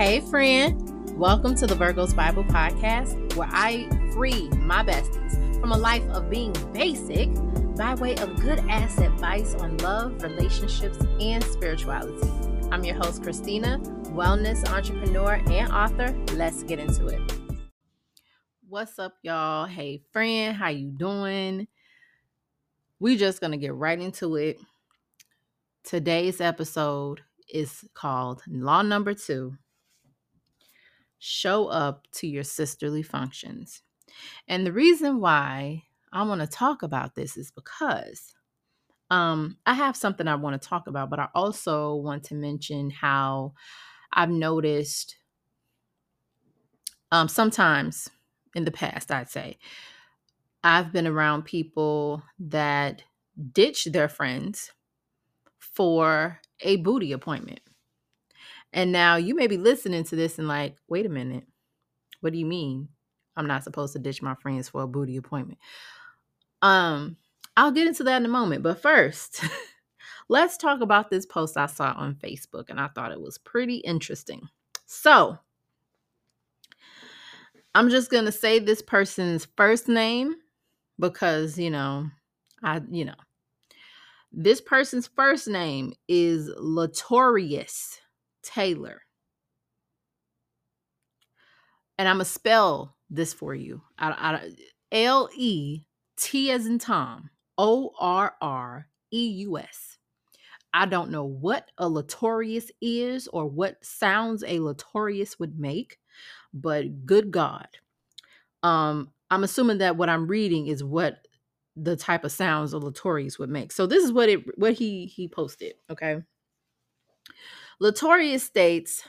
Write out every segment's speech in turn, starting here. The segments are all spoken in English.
Hey, friend. Welcome to the Virgos Bible Podcast, where I free my besties from a life of being basic by way of good ass advice on love, relationships, and spirituality. I'm your host, Christina, wellness entrepreneur and author. Let's get into it. What's up, y'all? Hey, friend, how you doing? We're just gonna get right into it. Today's episode is called Law Number Two show up to your sisterly functions. And the reason why I want to talk about this is because um, I have something I want to talk about, but I also want to mention how I've noticed um, sometimes in the past, I'd say, I've been around people that ditch their friends for a booty appointment. And now you may be listening to this and like, wait a minute. What do you mean? I'm not supposed to ditch my friends for a booty appointment. Um, I'll get into that in a moment. But first, let's talk about this post I saw on Facebook and I thought it was pretty interesting. So, I'm just going to say this person's first name because, you know, I, you know, this person's first name is Letorreus Taylor. And I'm going to spell this for you. L E T as in Tom, O R R E U S. I don't know what a Letorreus is or what sounds a Letorreus would make, but good God. Um, I'm assuming that what I'm reading is what the type of sounds a Letorreus would make. So this is what it what he he posted, okay? Latoria states,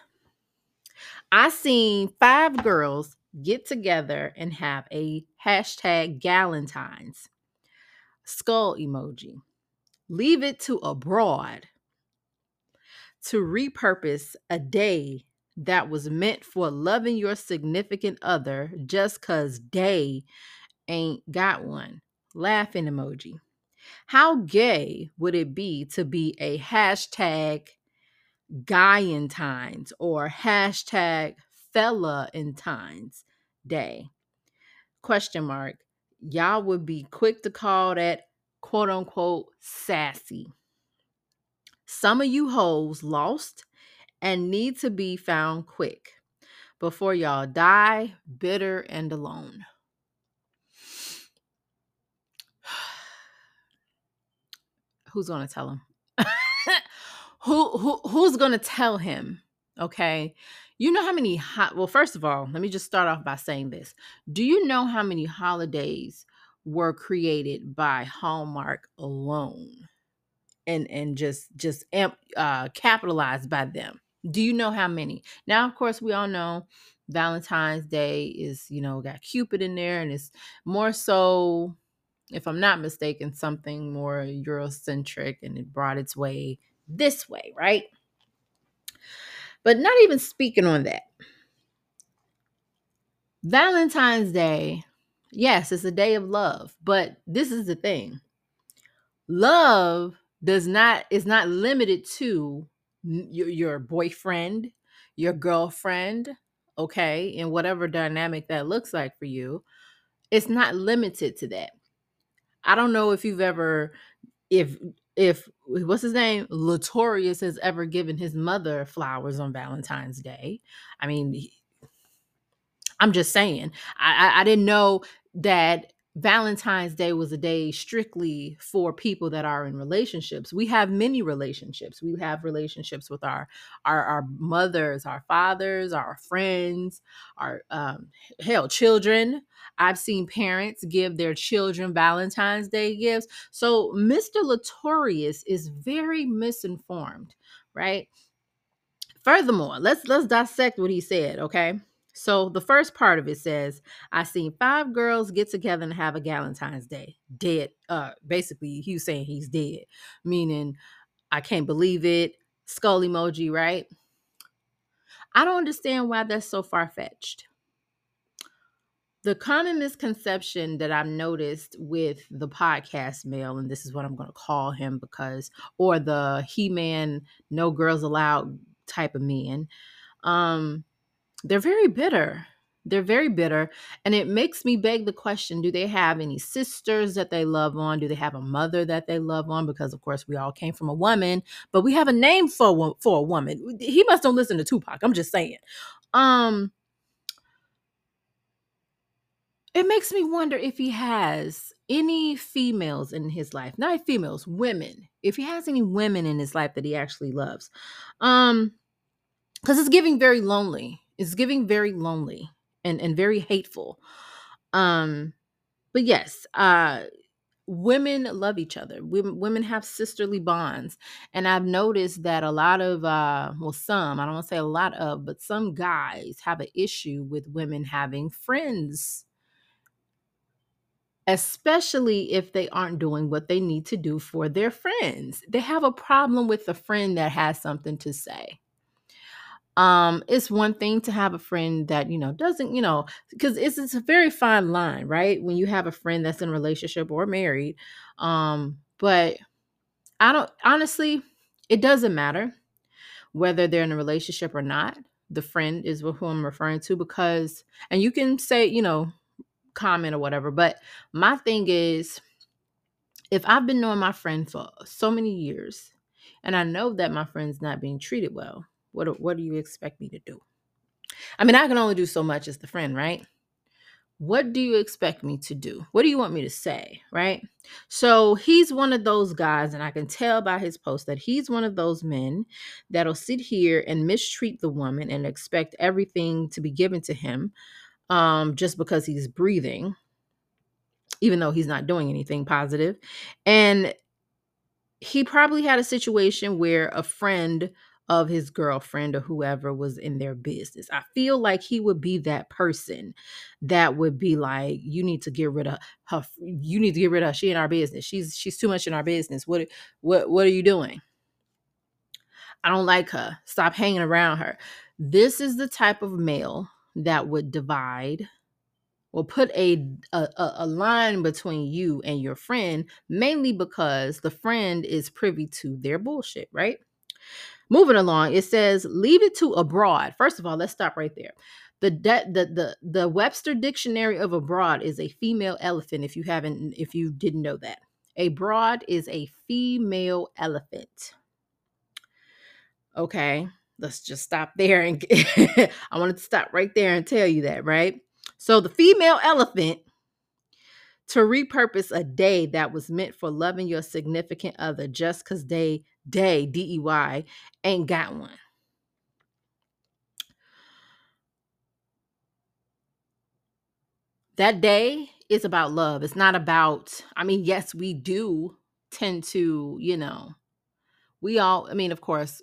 I seen five girls get together and have a hashtag Galentine's skull emoji. Leave it to abroad to repurpose a day that was meant for loving your significant other just because they ain't got one. Laughing emoji. How gay would it be to be a hashtag Guyentines or hashtag Fellatines Day. Question mark. Y'all would be quick to call that quote unquote sassy. Some of you hoes lost and need to be found quick before y'all die bitter and alone. Who's going to tell him? Who who who's going to tell him? Okay. You know how many ho- well first of all let me just start off by saying this. Do you know how many holidays were created by hallmark alone? And and just just amp, uh capitalized by them. Do you know how many? Now of course we all know valentine's day is you know got cupid in there and it's more so if i'm not mistaken something more eurocentric and it brought its way this way, right? But not even speaking on that. Valentine's Day, yes, it's a day of love, but this is the thing. Love does not is not limited to your, your boyfriend, your girlfriend, okay, in whatever dynamic that looks like for you. It's not limited to that. I don't know if you've ever if if what's his name Letorreus has ever given his mother flowers on Valentine's Day. I mean, I'm just saying. I, I I didn't know that Valentine's Day was a day strictly for people that are in relationships. We have many relationships. We have relationships with our our, our mothers, our fathers, our friends, our um, hell children. I've seen parents give their children Valentine's Day gifts. So Mr. Letorreus is very misinformed, right? Furthermore, let's let's dissect what he said, okay? So the first part of it says, I seen five girls get together and have a Valentine's Day. Dead. Uh basically he was saying he's dead. Meaning I can't believe it. Skull emoji, right? I don't understand why that's so far-fetched. The common misconception that I've noticed with the podcast male, and this is what I'm going to call him because, or the he man, no girls allowed type of men, um they're very bitter. They're very bitter and it makes me beg the question do they have any sisters that they love on? Do they have a mother that they love on? Because of course we all came from a woman but we have a name for for a woman. He must don't listen to tupac i'm just saying. Um it makes me wonder if he has any females in his life not females women if he has any women in his life that he actually loves. Um because it's giving very lonely it's giving very lonely and and very hateful. Um but yes uh women love each other. Women, women have sisterly bonds. And i've noticed that a lot of uh well some i don't want to say a lot of but some guys have an issue with women having friends. Especially if they aren't doing what they need to do for their friends. They have a problem with a friend that has something to say um it's one thing to have a friend that you know doesn't you know because it's, it's a very fine line right? When you have a friend that's in a relationship or married um but i don't honestly it doesn't matter whether they're in a relationship or not. The friend is who i'm referring to because and you can say you know comment or whatever but my thing is if i've been knowing my friend for so many years and i know that my friend's not being treated well what what do you expect me to do? I mean, I can only do so much as the friend, right? What do you expect me to do? What do you want me to say, right? So he's one of those guys, and I can tell by his post that he's one of those men that'll sit here and mistreat the woman and expect everything to be given to him um, just because he's breathing, even though he's not doing anything positive. And he probably had a situation where a friend of his girlfriend or whoever was in their business. I feel like he would be that person that would be like, you need to get rid of her. You need to get rid of her. She in our business. She's she's too much in our business. What what what are you doing? I don't like her. Stop hanging around her. This is the type of male that would divide will put a, a a line between you and your friend mainly because the friend is privy to their bullshit right moving along it says leave it to abroad. First of all let's stop right there. The de- the the the webster dictionary of abroad is a female elephant if you haven't if you didn't know that. A broad is a female elephant. Okay let's just stop there and i wanted to stop right there and tell you that right? So the female elephant to repurpose a day that was meant for loving your significant other just because they day d-e-y ain't got one that day is about love it's not about i mean yes we do tend to you know we all i mean of course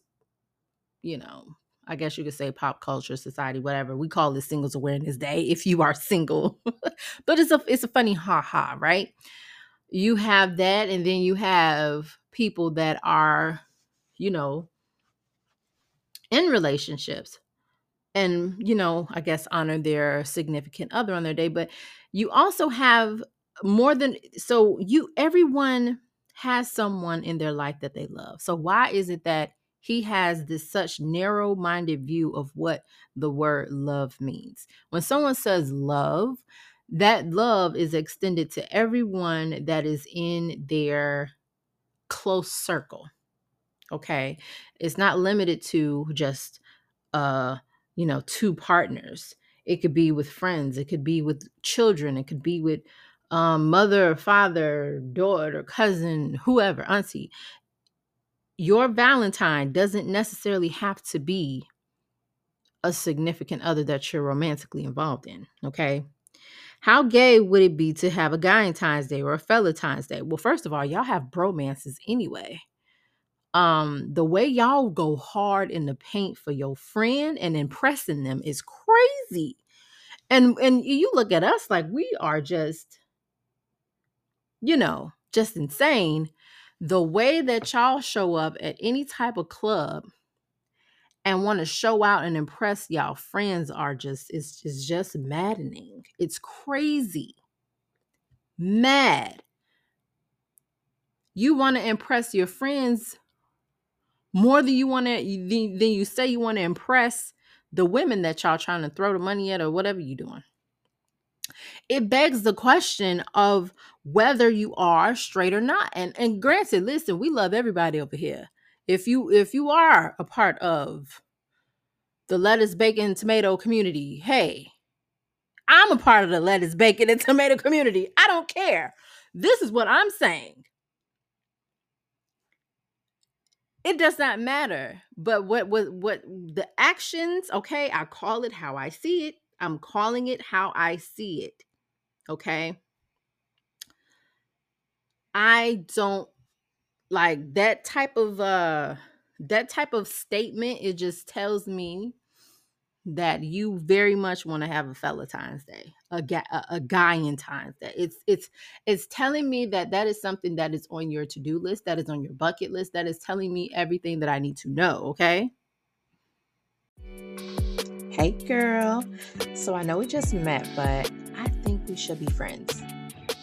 you know I guess you could say pop culture, society, whatever. We call it Singles Awareness Day if you are single. but it's a it's a funny ha ha, right? You have that, and then you have people that are, you know, in relationships and you know i guess honor their significant other on their day but you also have more than so you everyone has someone in their life that they love. So why is it that he has this such narrow minded view of what the word love means? When someone says love that love is extended to everyone that is in their close circle okay? It's not limited to just uh you know two partners. It could be with friends it could be with children it could be with um, mother father daughter cousin whoever auntie. Your valentine doesn't necessarily have to be a significant other that you're romantically involved in okay how gay would it be to have a Valentine's Day or a Valentine's Day? Well, first of all, y'all have bromances anyway. Um the way y'all go hard in the paint for your friend and impressing them is crazy. And and you look at us like we are just you know just insane. The way that y'all show up at any type of club and want to show out and impress y'all friends are just it's just just maddening it's crazy mad you want to impress your friends more than you want to than you say you want to impress the women that y'all trying to throw the money at or whatever you doing. It begs the question of whether you are straight or not. And and granted, listen, we love everybody over here. If you if you are a part of the lettuce, bacon, tomato community, hey, I'm a part of the lettuce, bacon, and tomato community. I don't care. This is what I'm saying. It does not matter. But what what what the actions, okay, I call it how I see it. I'm calling it how I see it. Okay? I don't like that type of uh that type of statement it just tells me that you very much want to have a Valentine's Day, a, ga- a, a Valentine's Day. It's it's it's telling me that that is something that is on your to do list, that is on your bucket list, that is telling me everything that I need to know. Okay. Hey, girl. So I know we just met, but I think we should be friends.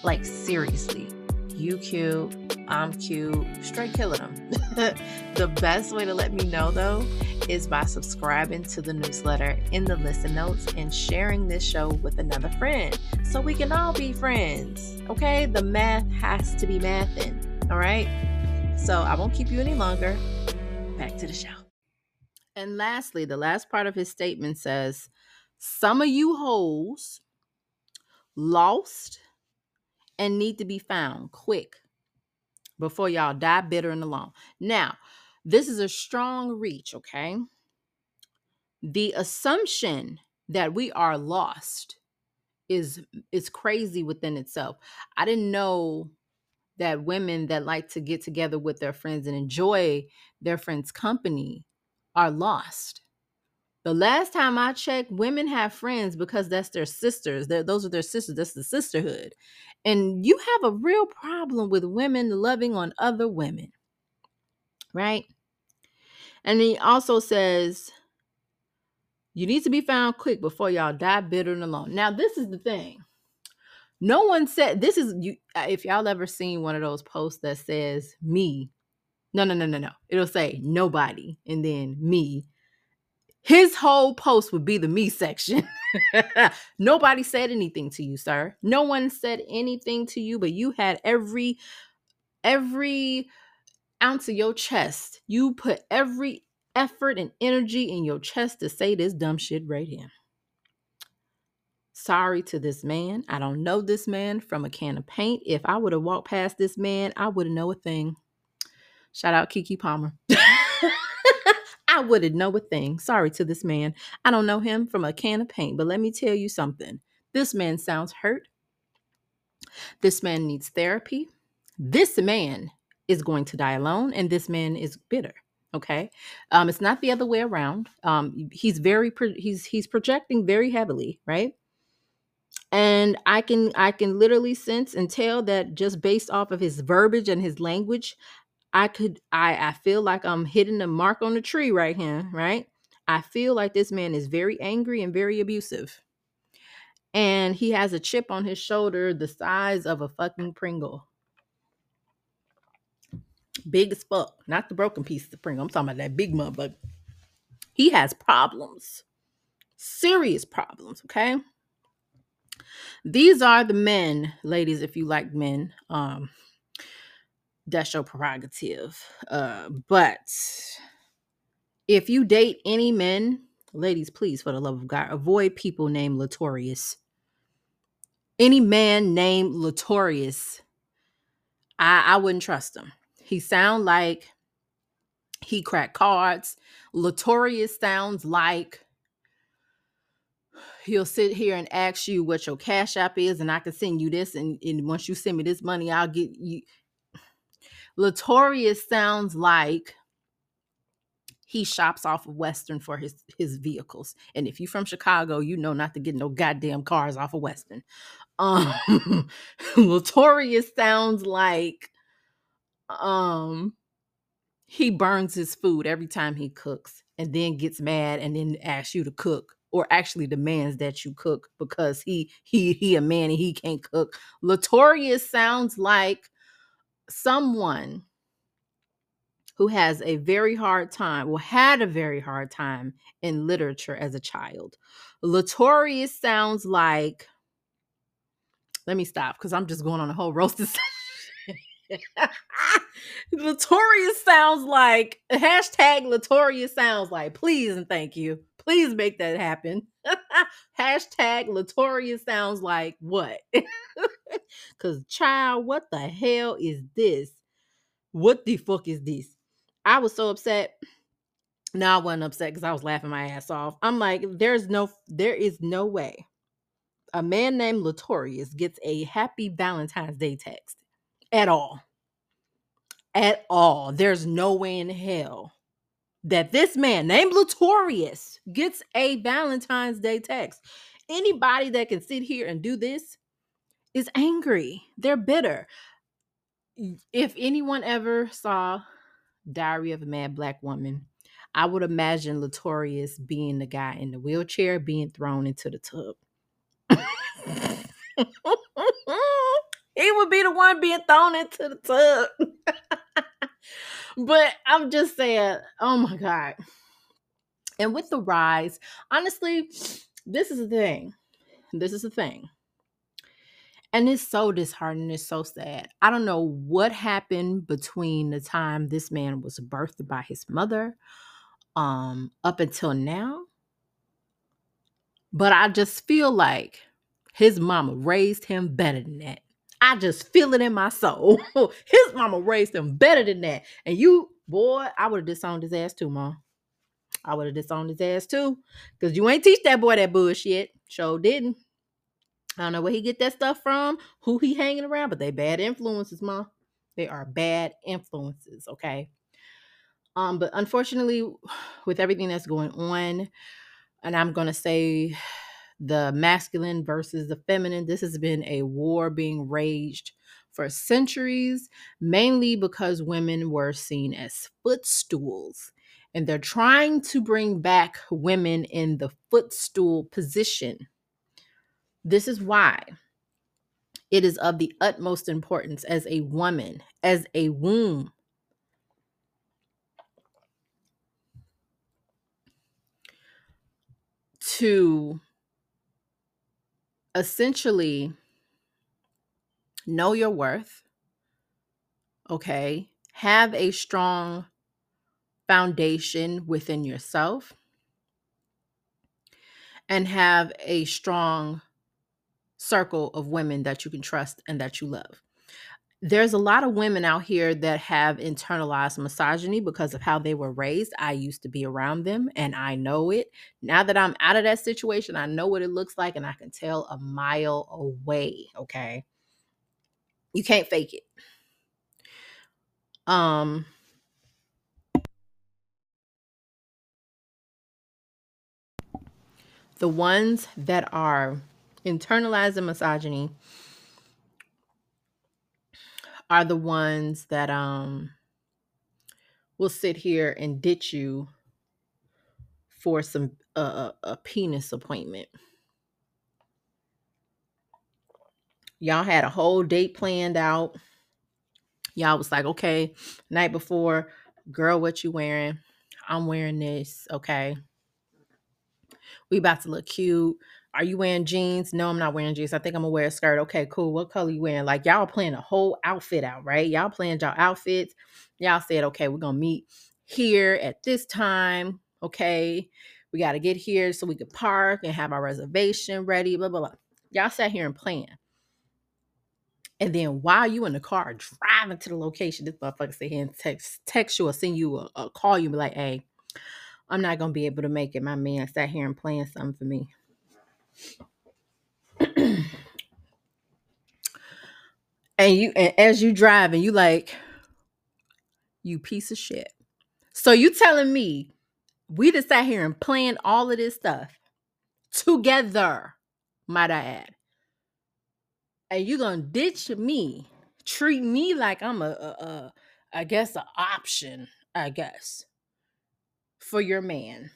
Like seriously, you cute, I'm cute, straight killing them. the best way to let me know though is by subscribing to the newsletter in the listen notes and sharing this show with another friend so we can all be friends. Okay? The math has to be mathing. All right? So I won't keep you any longer. Back to the show. And lastly, the last part of his statement says, Some of you holes lost and need to be found quick before y'all die bitter and alone. Now, this is a strong reach, okay? The assumption that we are lost is is crazy within itself. I didn't know that women that like to get together with their friends and enjoy their friends' company are lost. The last time I checked, women have friends because that's their sisters. They're, those are their sisters. That's the sisterhood. And you have a real problem with women loving on other women, right? And he also says, you need to be found quick before y'all die bitter and alone. Now, this is the thing. No one said this is you. Uh, if y'all ever seen one of those posts that says me, no, no, no, no, no. It'll say nobody and then me his whole post would be the me section. Nobody said anything to you, sir. No one said anything to you, but you had every every ounce of your chest. You put every effort and energy in your chest to say this dumb shit right here. Sorry to this man. I don't know this man from a can of paint. If I would have walked past this man, I wouldn't know a thing. Shout out Keke Palmer. I wouldn't know a thing. Sorry to this man. I don't know him from a can of paint, but let me tell you something. This man sounds hurt. This man needs therapy. This man is going to die alone, and this man is bitter. Okay, um, it's not the other way around. Um, he's very pro- he's he's projecting very heavily, right? And I can I can literally sense and tell that just based off of his verbiage and his language, I could I I feel like I'm hitting the mark on the tree right here, right? I feel like this man is very angry and very abusive. And he has a chip on his shoulder the size of a fucking Pringle. Big as fuck. Not the broken piece of the Pringle. I'm talking about that big motherfucker. He has problems. Serious problems, okay? These are the men, ladies, if you like men. Um, that's your prerogative. Uh, but if you date any men, ladies, please, for the love of God, avoid people named Letorreus. Any man named Letorreus, I, I wouldn't trust him. He sound like he cracked cards. Letorreus sounds like he'll sit here and ask you what your cash app is, and I can send you this, and, and once you send me this money, I'll get you. Letorreus sounds like he shops off of Western for his his vehicles. And if you're from Chicago, you know not to get no goddamn cars off of Western. Um Letorreus sounds like um he burns his food every time he cooks and then gets mad and then asks you to cook or actually demands that you cook because he he he a man and he can't cook. Letorreus sounds like someone who has a very hard time, well, had a very hard time in literature as a child. Letorreus sounds like, let me stop because I'm just going on a whole roasted Letorreus sounds like hashtag Letorreus sounds like please and thank you. Please make that happen. hashtag Letorreus sounds like what? Cause child, what the hell is this? What the fuck is this? I was so upset. No, I wasn't upset because I was laughing my ass off. I'm like, there's no, there is no way a man named Letorreus gets a happy Valentine's Day text at all. At all. There's no way in hell that this man named Letorreus gets a Valentine's Day text. Anybody that can sit here and do this is angry. They're bitter. If anyone ever saw Diary of a Mad Black Woman, I would imagine Letorreus being the guy in the wheelchair being thrown into the tub. he would be the one being thrown into the tub. but I'm just saying, oh my God. And with the rise, honestly, this is the thing. This is the thing. And it's so disheartening. It's so sad. I don't know what happened between the time this man was birthed by his mother um, up until now. But I just feel like his mama raised him better than that. I just feel it in my soul. his mama raised him better than that. And you, boy, I would have disowned his ass too, mom. I would have disowned his ass too. Because you ain't teach that boy that bullshit. Sure didn't. I don't know where he get that stuff from, who he hanging around, but they bad influences, mom. They are bad influences, okay? Um, but unfortunately, with everything that's going on, and I'm gonna say the masculine versus the feminine. This has been a war being raged for centuries, mainly because women were seen as footstools. And they're trying to bring back women in the footstool position. This is why it is of the utmost importance as a woman, as a womb, to essentially know your worth, okay? Have a strong foundation within yourself and have a strong circle of women that you can trust and that you love there's a lot of women out here that have internalized misogyny because of how they were raised. I used to be around them and I know it. Now that I'm out of that situation, I know what it looks like and I can tell a mile away, okay? You can't fake it. Um the ones that are internalizing misogyny are the ones that um will sit here and ditch you for some uh, a penis appointment. Y'all had a whole date planned out. Y'all was like, okay, night before, girl, what you wearing? I'm wearing this, okay. We about to look cute. Are you wearing jeans? No, I'm not wearing jeans. I think I'm gonna wear a skirt. Okay, cool. What color you wearing? Like y'all playing a whole outfit out, right? Y'all planned y'all outfits. Y'all said, okay, we're gonna meet here at this time. Okay, we got to get here so we could park and have our reservation ready. Blah blah blah. Y'all sat here and planned. And then while you in the car driving to the location, this motherfucker sit here and text text you or send you a, a call you be like, hey, I'm not gonna be able to make it. My man sat here and planned something for me. and you and as you drive and you like you piece of shit. So you telling me we just sat here and planned all of this stuff together might i add. And you gonna ditch me treat me like i'm a, a, a I guess an option i guess for your man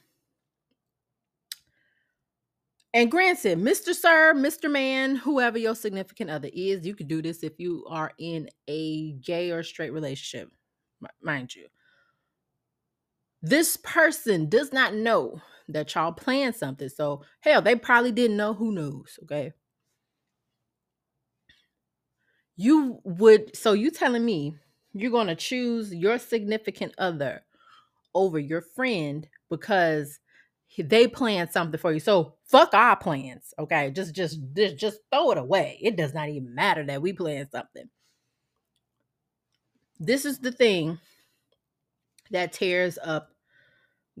and granted, Mr. Sir, Mr. Man, whoever your significant other is, you can do this if you are in a gay or straight relationship, mind you. This person does not know that y'all plan something. So, hell, they probably didn't know. Who knows? Okay. You would, so you telling me you're going to choose your significant other over your friend because they plan something for you. So fuck our plans. Okay. Just just just, just throw it away. It does not even matter that we plan something. This is the thing that tears up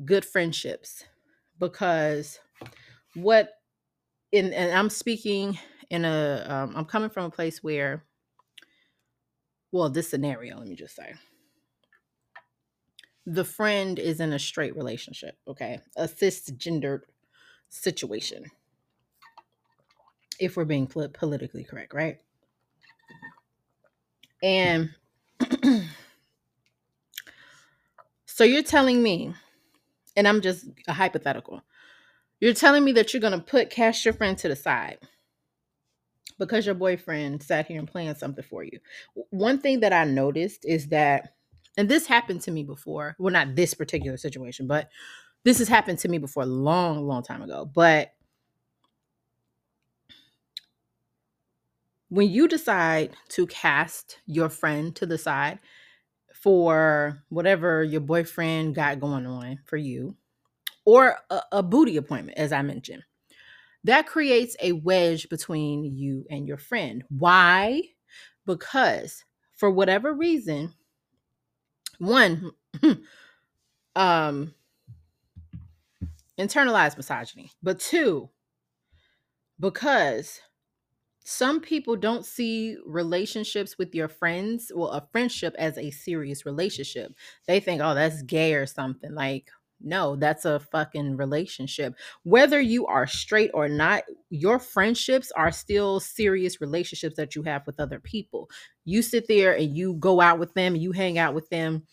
good friendships because what in and I'm speaking in a um, I'm coming from a place where well this scenario let me just say the friend is in a straight relationship okay a cisgendered situation if we're being pol- politically correct right and so you're telling me and I'm just a hypothetical. You're telling me that you're going to put cast your friend to the side because your boyfriend sat here and planned something for you. One thing that I noticed is that, and this happened to me before. Well, not this particular situation, but this has happened to me before a long, long time ago. But when you decide to cast your friend to the side for whatever your boyfriend got going on for you, or a, a booty appointment, as I mentioned. That creates a wedge between you and your friend. Why? Because for whatever reason, one, um, internalized misogyny, but two, because some people don't see relationships with your friends, well, a friendship as a serious relationship. They think, oh, that's gay or something. Like, no, that's a fucking relationship. Whether you are straight or not, your friendships are still serious relationships that you have with other people. You sit there and you go out with them, you hang out with them.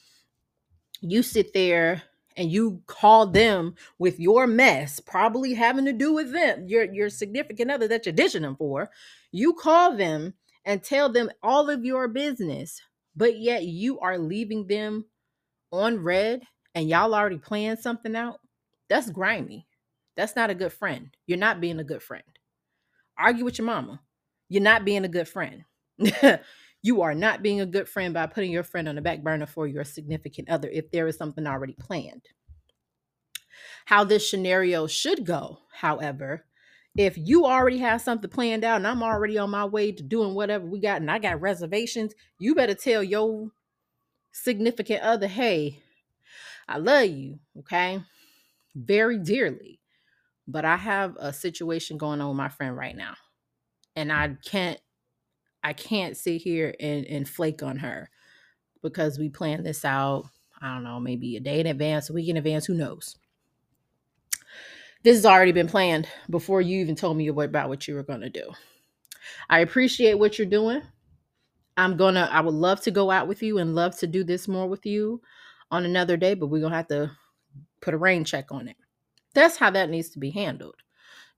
You sit there and you call them with your mess, probably having to do with them, your your significant other that you're dishing them for. You call them and tell them all of your business, but yet you are leaving them on red and y'all already planned something out, that's grimy. That's not a good friend. You're not being a good friend. Argue with your mama. You're not being a good friend. you are not being a good friend by putting your friend on the back burner for your significant other if there is something already planned. How this scenario should go, however, if you already have something planned out and I'm already on my way to doing whatever we got and I got reservations, you better tell your significant other, hey, I love you, okay? Very dearly. But I have a situation going on with my friend right now. And I can't I can't sit here and, and flake on her because we planned this out, I don't know, maybe a day in advance, a week in advance, who knows. This has already been planned before you even told me about what you were going to do. I appreciate what you're doing. I'm to, I would love to go out with you and love to do this more with you on another day, but we're to have to put a rain check on it. That's how that needs to be handled.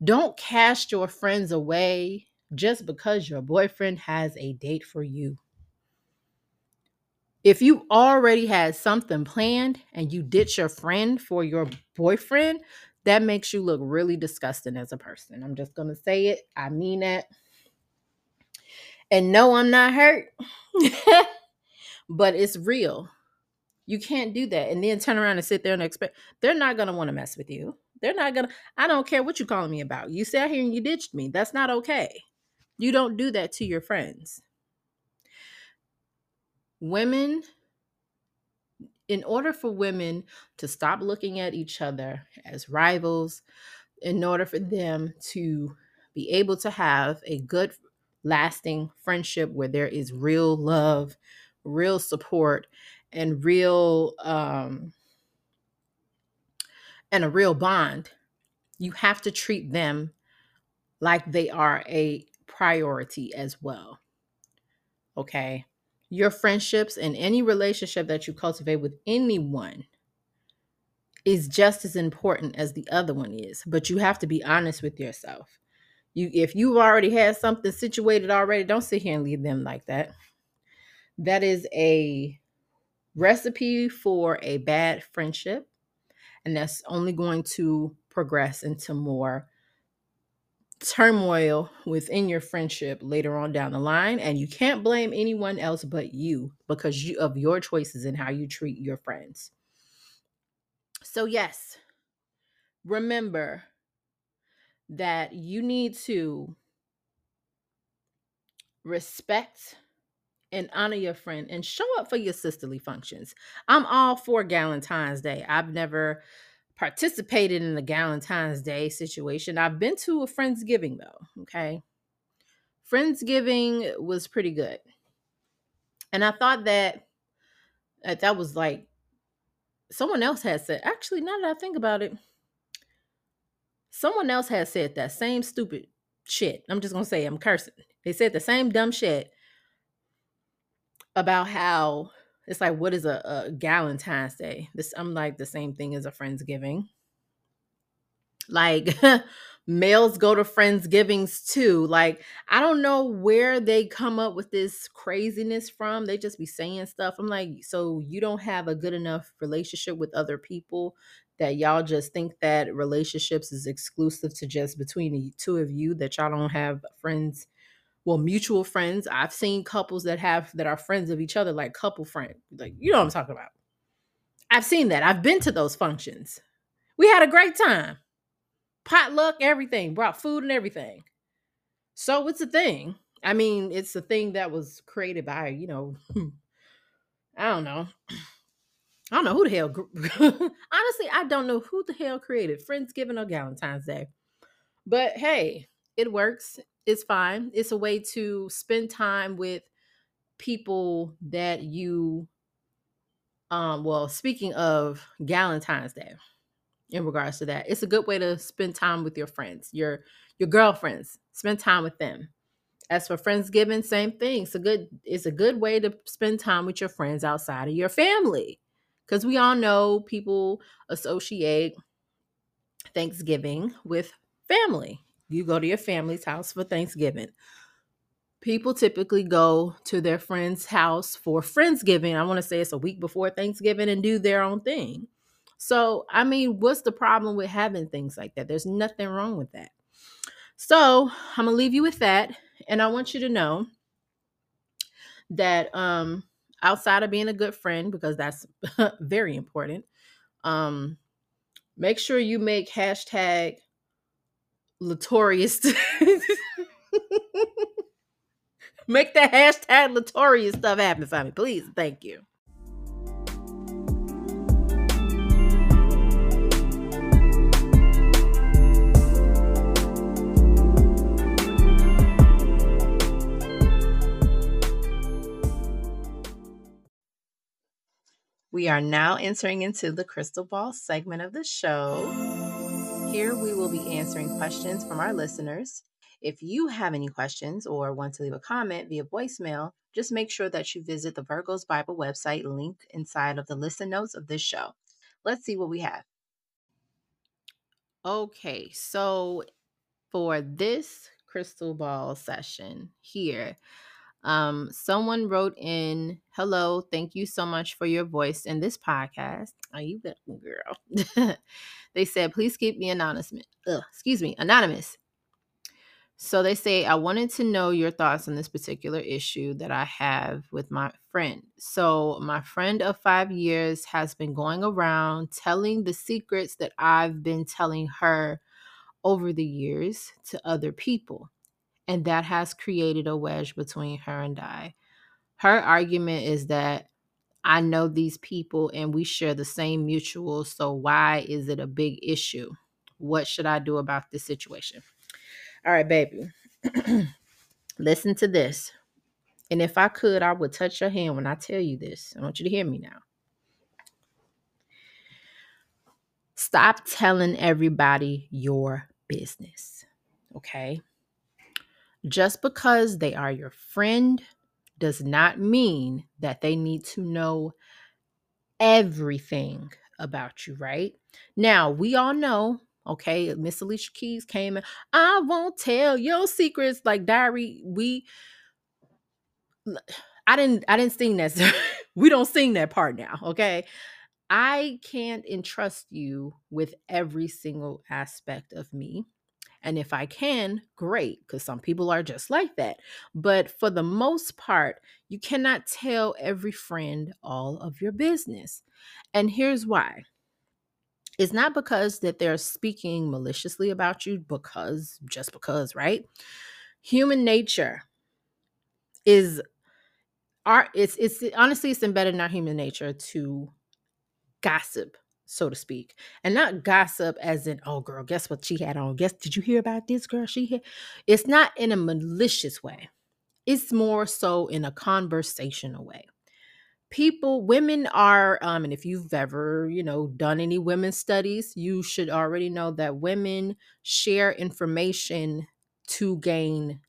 Don't cast your friends away just because your boyfriend has a date for you. If you already had something planned and you ditch your friend for your boyfriend, that makes you look really disgusting as a person. I'm just going to say it. I mean it. And no, I'm not hurt, but it's real. You can't do that and then turn around and sit there and expect they're not gonna want to mess with you. They're not gonna, I don't care what you're calling me about. You sat here and you ditched me. That's not okay. You don't do that to your friends. Women, in order for women to stop looking at each other as rivals, in order for them to be able to have a good, lasting friendship where there is real love, real support, and real um and a real bond you have to treat them like they are a priority as well okay? Your friendships and any relationship that you cultivate with anyone is just as important as the other one is but you have to be honest with yourself. You if you've already had something situated already don't sit here and leave them like that. That is a recipe for a bad friendship And that's only going to progress into more turmoil within your friendship later on down the line. And you can't blame anyone else but you because you, of your choices and how you treat your friends. So, yes, remember that you need to respect and honor your friend and show up for your sisterly functions. I'm all for Galentine's Day. I've never participated in the Galentine's Day situation. I've been to a Friendsgiving though, okay? Friendsgiving was pretty good. And I thought that that, was like someone else had said, actually, now that I think about it, someone else has said that same stupid shit. I'm just gonna say I'm cursing. They said the same dumb shit about how it's like, what is a, a Galentine's Day? This I'm like the same thing as a Friendsgiving. Like males go to Friendsgivings too. Like, I don't know where they come up with this craziness from. They just be saying stuff. I'm like, so you don't have a good enough relationship with other people that y'all just think that relationships is exclusive to just between the two of you, that y'all don't have friends well mutual friends. I've seen couples that have that are friends of each other like couple friend like you know what i'm talking about. I've seen that. I've been to those functions. We had a great time. Potluck everything brought food and everything. So it's a thing. I mean it's a thing that was created by you know i don't know. I don't know who the hell honestly i don't know who the hell created friendsgiving or valentine's day. But hey it works it's fine. It's a way to spend time with people that you um well, speaking of Valentine's Day, in regards to that, it's a good way to spend time with your friends, your your girlfriends. Spend time with them. As for Friendsgiving, same thing. It's a good it's a good way to spend time with your friends outside of your family. Because we all know people associate Thanksgiving with family. You go to your family's house for Thanksgiving. People typically go to their friend's house for Friendsgiving. I want to say it's a week before Thanksgiving and do their own thing. So, I mean, what's the problem with having things like that? There's nothing wrong with that. So, I'm going to leave you with that. And I want you to know that um, outside of being a good friend, because that's very important, um, make sure you make hashtag Letorreus. Make that hashtag Letorreus stuff happen for me, please. Thank you. We are now entering into the crystal ball segment of the show. Here we will be answering questions from our listeners. If you have any questions or want to leave a comment via voicemail, just make sure that you visit the Virgos Bible website link inside of the listen notes of this show. Let's see what we have. Okay, so for this crystal ball session here, um, someone wrote in, "Hello, thank you so much for your voice in this podcast." Are you welcome, girl? they said, "Please keep me anonymous." Ugh, excuse me, anonymous. So they say, I wanted to know your thoughts on this particular issue that I have with my friend. So, my friend of five years has been going around telling the secrets that I've been telling her over the years to other people and that has created a wedge between her and I. Her argument is that I know these people and we share the same mutual, so why is it a big issue? What should I do about this situation? All right, baby. Listen to this. And if I could, I would touch your hand when I tell you this. I want you to hear me now. Stop telling everybody your business. Okay? Just because they are your friend does not mean that they need to know everything about you, right? Now, we all know, okay, Miss Alicia Keys came in, I won't tell your secrets like diary. We I didn't I didn't sing that. we don't sing that part now, okay? I can't entrust you with every single aspect of me. And if I can, great, because some people are just like that. But for the most part, you cannot tell every friend all of your business. And here's why it's not because that they're speaking maliciously about you, because just because, right? Human nature is our it's it's honestly it's embedded in our human nature to gossip so to speak and not gossip as in oh girl guess what she had on? Guess did you hear about this girl? She had it's not in a malicious way. It's more so in a conversational way. People women are um and if you've ever you know done any women's studies you should already know that women share information to gain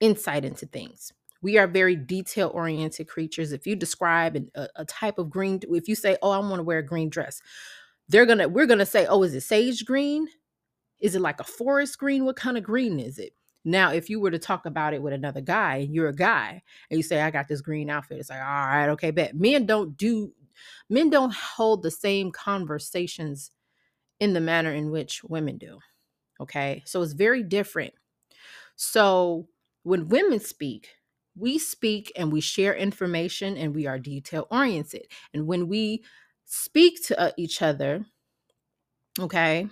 insight into things we are very detail oriented creatures if you describe a, a type of green if you say oh i want to wear a green dress they're gonna we're gonna say oh is it sage green is it like a forest green what kind of green is it now, if you were to talk about it with another guy, and you're a guy, and you say, I got this green outfit, it's like, all right, okay, bet. Men don't do, men don't hold the same conversations in the manner in which women do. Okay. So it's very different. So when women speak, we speak and we share information and we are detail oriented. And when we speak to uh, each other, okay,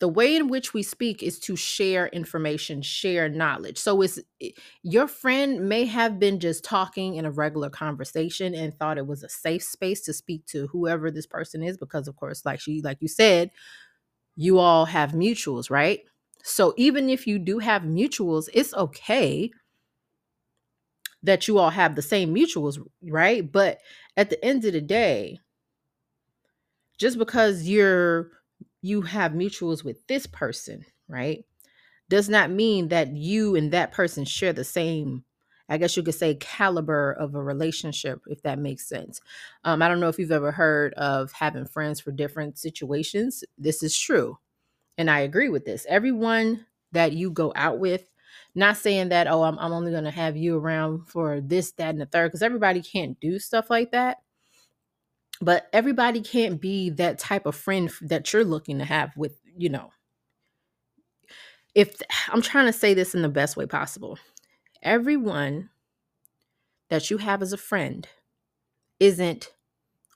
the way in which we speak is to share information share knowledge so it's your friend may have been just talking in a regular conversation and thought it was a safe space to speak to whoever this person is because of course like she like you said you all have mutuals right so even if you do have mutuals it's okay that you all have the same mutuals right but at the end of the day just because you're you have mutuals with this person, right? Does not mean that you and that person share the same, I guess you could say, caliber of a relationship, if that makes sense. Um, I don't know if you've ever heard of having friends for different situations. This is true. And I agree with this. Everyone that you go out with, not saying that, oh, I'm, I'm only going to have you around for this, that, and the third, because everybody can't do stuff like that. But everybody can't be that type of friend that you're looking to have with you know. If i'm trying to say this in the best way possible. Everyone that you have as a friend isn't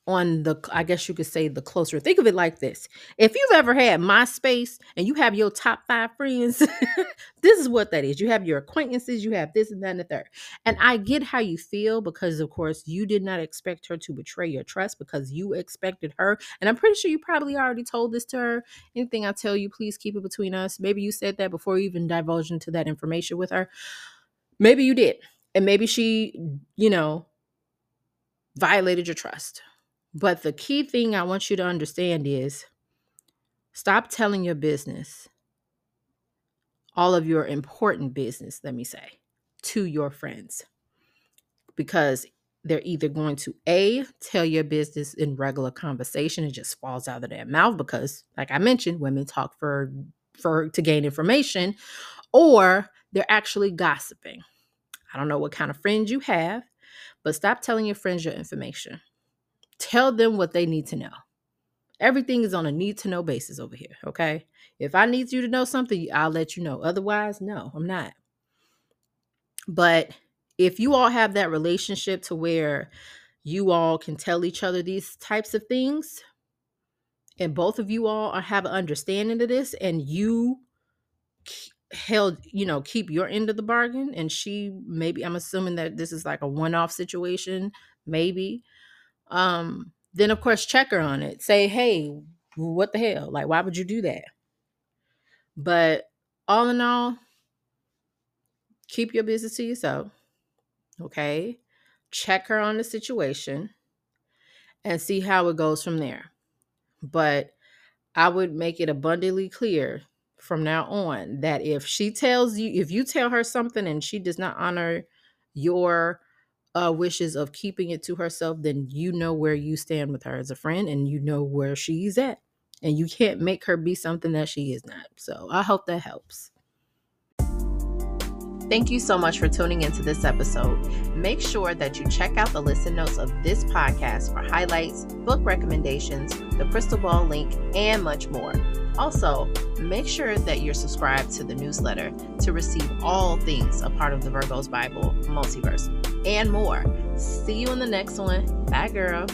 on the I guess you could say the closer. Think of it like this. If you've ever had MySpace and you have your top five friends, this is what that is. You have your acquaintances, you have this and that and the third. And I get how you feel because of course you did not expect her to betray your trust because you expected her. And I'm pretty sure you probably already told this to her. Anything I tell you, please keep it between us. Maybe you said that before you even divulged into that information with her. Maybe you did. And maybe she, you know, violated your trust but the key thing I want you to understand is stop telling your business, all of your important business, let me say, to your friends. Because they're either going to A, tell your business in regular conversation, it just falls out of their mouth because, like I mentioned, women talk for for to gain information, or they're actually gossiping. I don't know what kind of friends you have, but stop telling your friends your information. Tell them what they need to know. Everything is on a need to know basis over here, okay? If I need you to know something, I'll let you know. Otherwise, no, I'm not. But if you all have that relationship to where you all can tell each other these types of things, and both of you all have an understanding of this, and you held, you know, keep your end of the bargain, and she maybe, I'm assuming that this is like a one off situation, maybe um, then of course check her on it. Say, hey, what the hell? Like, why would you do that? But all in all, keep your business to yourself. Okay. Check her on the situation and see how it goes from there. But I would make it abundantly clear from now on that if she tells you, if you tell her something and she does not honor your uh, wishes of keeping it to herself, then you know where you stand with her as a friend and you know where she's at. And you can't make her be something that she is not. So I hope that helps. Thank you so much for tuning into this episode. Make sure that you check out the listen notes of this podcast for highlights, book recommendations, the crystal ball link, and much more. Also, make sure that you're subscribed to the newsletter to receive all things a part of the Virgo's Bible, multiverse, and more. See you in the next one. Bye, girl.